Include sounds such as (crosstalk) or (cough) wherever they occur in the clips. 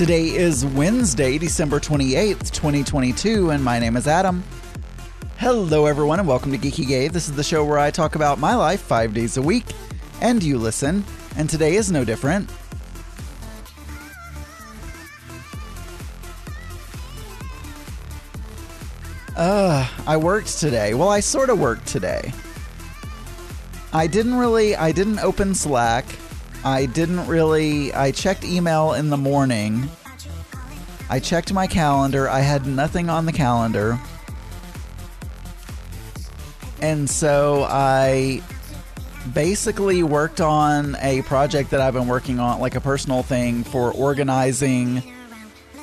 Today is Wednesday, December 28th, 2022, and my name is Adam. Hello, everyone, and welcome to Geeky Gay. This is the show where I talk about my life five days a week, and you listen, and today is no different. Uh, I worked today. Well, I sort of worked today. I didn't really, I didn't open Slack. I didn't really, I checked email in the morning. I checked my calendar. I had nothing on the calendar. And so I basically worked on a project that I've been working on, like a personal thing for organizing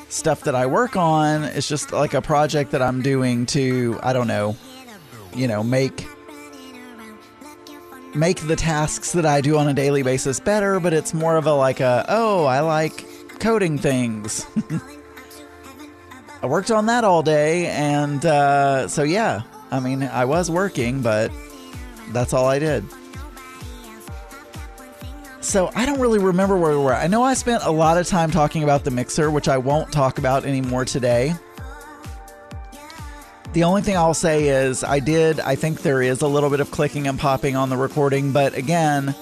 stuff that I work on. It's just like a project that I'm doing to, I don't know, you know, make make the tasks that I do on a daily basis better, but it's more of a like a, oh, I like coding things. (laughs) I worked on that all day, and uh, so yeah, I mean, I was working, but that's all I did. So I don't really remember where we were. I know I spent a lot of time talking about the mixer, which I won't talk about anymore today. The only thing I'll say is I did, I think there is a little bit of clicking and popping on the recording, but again,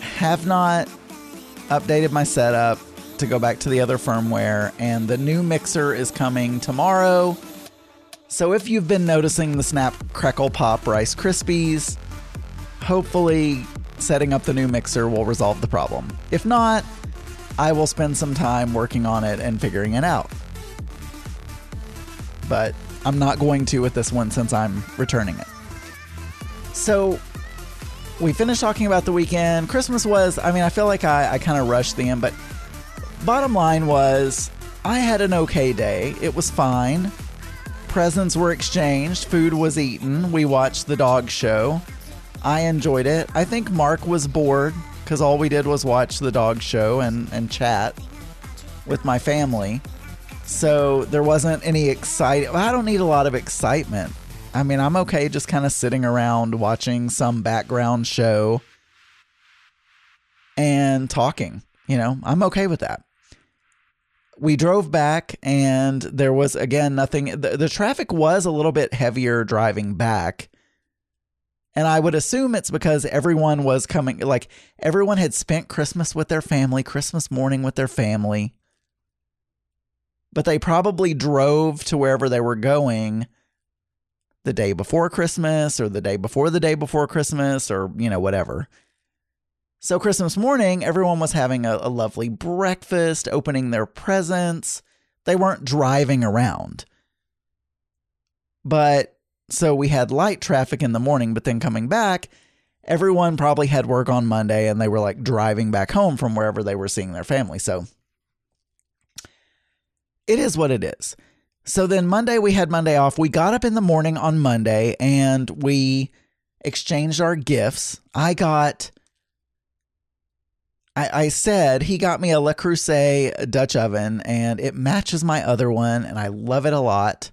have not updated my setup to go back to the other firmware, and the new mixer is coming tomorrow. So if you've been noticing the Snap Crackle Pop Rice Krispies, hopefully setting up the new mixer will resolve the problem. If not, I will spend some time working on it and figuring it out. But I'm not going to with this one since I'm returning it. So we finished talking about the weekend. Christmas was, I mean, I feel like I, I kind of rushed the end, but bottom line was I had an okay day. It was fine. Presents were exchanged, food was eaten. We watched the dog show. I enjoyed it. I think Mark was bored because all we did was watch the dog show and, and chat with my family. So there wasn't any exciting. I don't need a lot of excitement. I mean, I'm okay just kind of sitting around watching some background show and talking. You know, I'm okay with that. We drove back and there was again nothing. The, the traffic was a little bit heavier driving back and I would assume it's because everyone was coming, like, everyone had spent Christmas with their family, Christmas morning with their family. But they probably drove to wherever they were going the day before Christmas or the day before the day before Christmas or, you know, whatever. So, Christmas morning, everyone was having a, a lovely breakfast, opening their presents. They weren't driving around. But so we had light traffic in the morning, but then coming back, everyone probably had work on Monday and they were like driving back home from wherever they were seeing their family. So it is what it is. So then Monday, we had Monday off. We got up in the morning on Monday and we exchanged our gifts. I got. I, I said he got me a Le Creuset Dutch oven and it matches my other one and I love it a lot.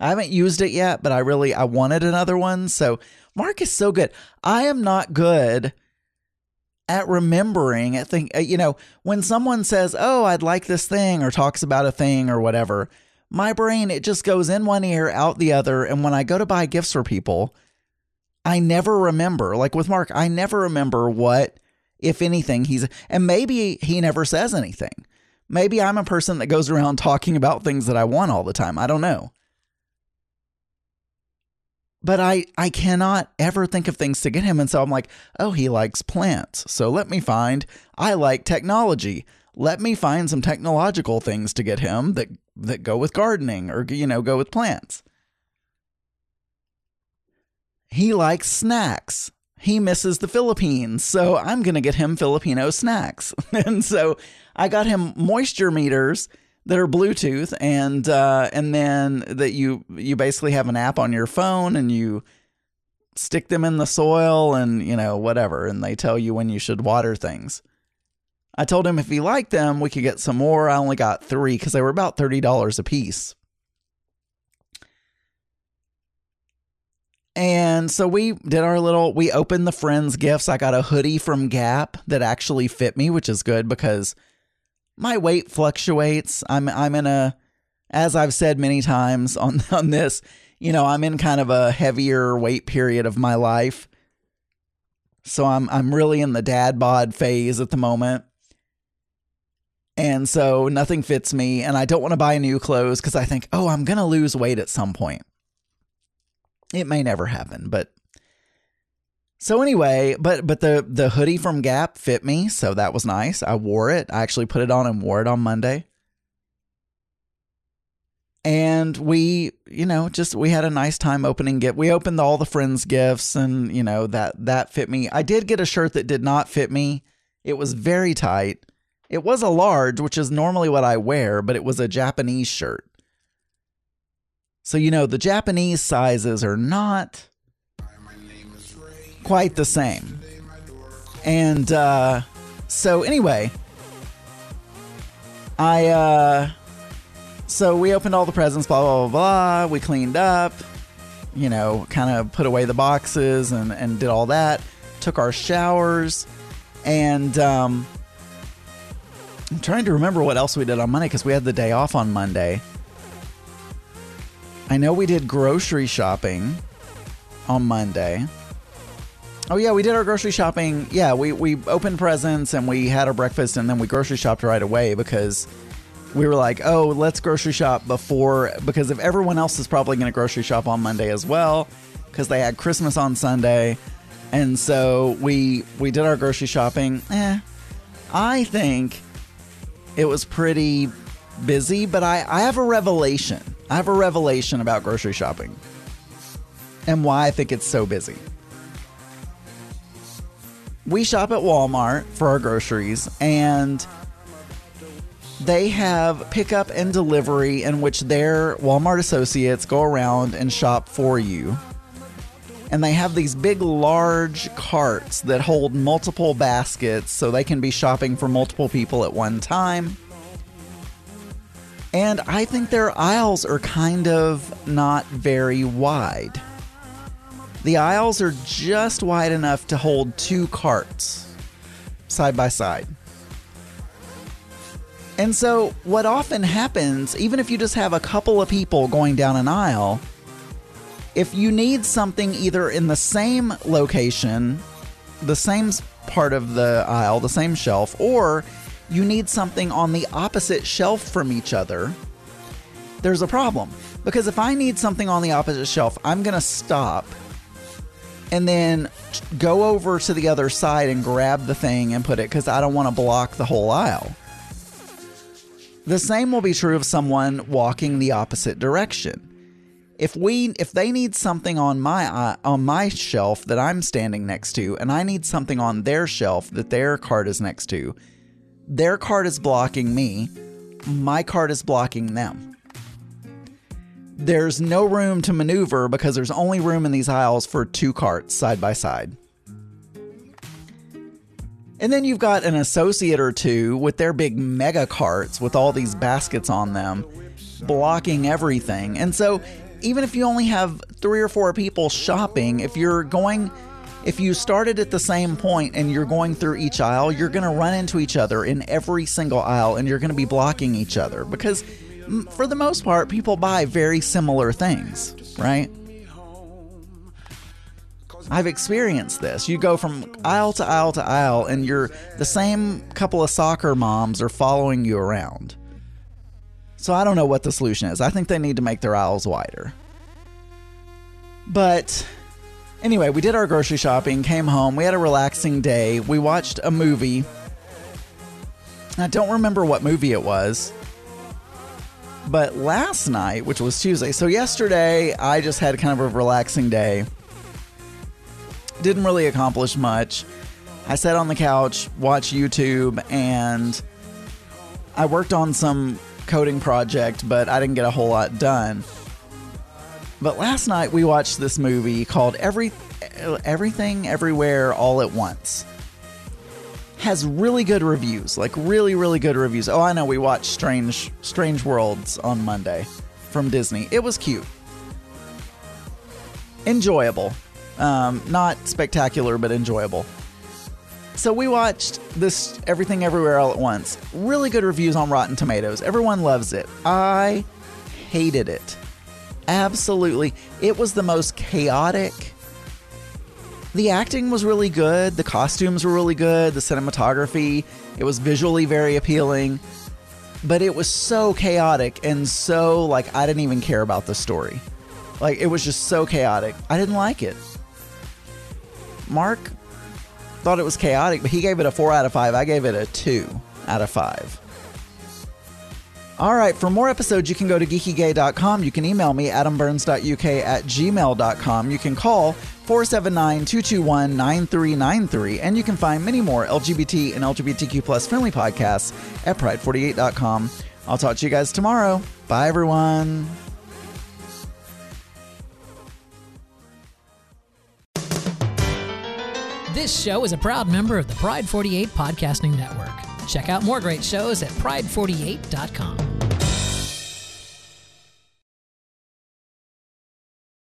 I haven't used it yet, but I really I wanted another one. So Mark is so good. I am not good at remembering. I think uh, you know when someone says, "Oh, I'd like this thing," or talks about a thing or whatever. My brain it just goes in one ear, out the other, and when I go to buy gifts for people, I never remember. Like with Mark, I never remember what, if anything, he's and maybe he never says anything. Maybe I'm a person that goes around talking about things that I want all the time. I don't know but I I cannot ever think of things to get him and so I'm like, "Oh, he likes plants. So let me find I like technology. Let me find some technological things to get him that that go with gardening or you know, go with plants." He likes snacks. He misses the Philippines, so I'm going to get him Filipino snacks. (laughs) and so I got him moisture meters that are Bluetooth, and uh, and then that you you basically have an app on your phone, and you stick them in the soil, and you know whatever, and they tell you when you should water things. I told him if he liked them, we could get some more. I only got three because they were about thirty dollars a piece. And so we did our little, we opened the friends' gifts. I got a hoodie from Gap that actually fit me, which is good because my weight fluctuates. I'm I'm in a as I've said many times on (laughs) on this, you know, I'm in kind of a heavier weight period of my life. So I'm I'm really in the dad bod phase at the moment. And so nothing fits me and I don't want to buy new clothes cuz I think, "Oh, I'm going to lose weight at some point." It may never happen, but so anyway, but but the the hoodie from Gap fit me, so that was nice. I wore it. I actually put it on and wore it on Monday. And we, you know, just we had a nice time opening gift. We opened all the friends gifts and, you know, that that fit me. I did get a shirt that did not fit me. It was very tight. It was a large, which is normally what I wear, but it was a Japanese shirt. So, you know, the Japanese sizes are not quite the same. And uh, so, anyway, I, uh, so we opened all the presents, blah, blah, blah, blah. We cleaned up, you know, kind of put away the boxes and, and did all that. Took our showers. And um, I'm trying to remember what else we did on Monday because we had the day off on Monday. I know we did grocery shopping on Monday. Oh yeah, we did our grocery shopping. Yeah, we we opened presents and we had our breakfast and then we grocery shopped right away because we were like, "Oh, let's grocery shop before because if everyone else is probably going to grocery shop on Monday as well because they had Christmas on Sunday." And so we we did our grocery shopping. Eh. I think it was pretty busy, but I I have a revelation. I have a revelation about grocery shopping and why I think it's so busy we shop at Walmart for our groceries, and they have pickup and delivery in which their Walmart associates go around and shop for you. And they have these big, large carts that hold multiple baskets so they can be shopping for multiple people at one time. And I think their aisles are kind of not very wide. The aisles are just wide enough to hold two carts side by side. And so, what often happens, even if you just have a couple of people going down an aisle, if you need something either in the same location, the same part of the aisle, the same shelf, or you need something on the opposite shelf from each other, there's a problem. Because if I need something on the opposite shelf, I'm going to stop and then go over to the other side and grab the thing and put it because I don't want to block the whole aisle. The same will be true of someone walking the opposite direction. If we if they need something on my uh, on my shelf that I'm standing next to and I need something on their shelf that their cart is next to, their cart is blocking me, my cart is blocking them there's no room to maneuver because there's only room in these aisles for two carts side by side. And then you've got an associate or two with their big mega carts with all these baskets on them, blocking everything. And so, even if you only have three or four people shopping, if you're going, if you started at the same point and you're going through each aisle, you're going to run into each other in every single aisle and you're going to be blocking each other because for the most part, people buy very similar things, right? I've experienced this. You go from aisle to aisle to aisle, and you're the same couple of soccer moms are following you around. So I don't know what the solution is. I think they need to make their aisles wider. But anyway, we did our grocery shopping, came home, we had a relaxing day. We watched a movie. I don't remember what movie it was. But last night, which was Tuesday, so yesterday, I just had kind of a relaxing day. Didn't really accomplish much. I sat on the couch, watched YouTube, and I worked on some coding project, but I didn't get a whole lot done. But last night we watched this movie called Every Everything Everywhere All at Once has really good reviews, like really, really good reviews. Oh, I know. We watched Strange Strange Worlds on Monday from Disney. It was cute, enjoyable, um, not spectacular, but enjoyable. So we watched this Everything Everywhere All at Once. Really good reviews on Rotten Tomatoes. Everyone loves it. I hated it. Absolutely. It was the most chaotic. The acting was really good. The costumes were really good. The cinematography, it was visually very appealing. But it was so chaotic and so like I didn't even care about the story. Like it was just so chaotic. I didn't like it. Mark thought it was chaotic, but he gave it a 4 out of 5. I gave it a 2 out of 5. All right, for more episodes, you can go to geekygay.com. You can email me, adamburns.uk at gmail.com. You can call 479 221 9393. And you can find many more LGBT and LGBTQ plus friendly podcasts at pride48.com. I'll talk to you guys tomorrow. Bye, everyone. This show is a proud member of the Pride 48 Podcasting Network. Check out more great shows at pride48.com.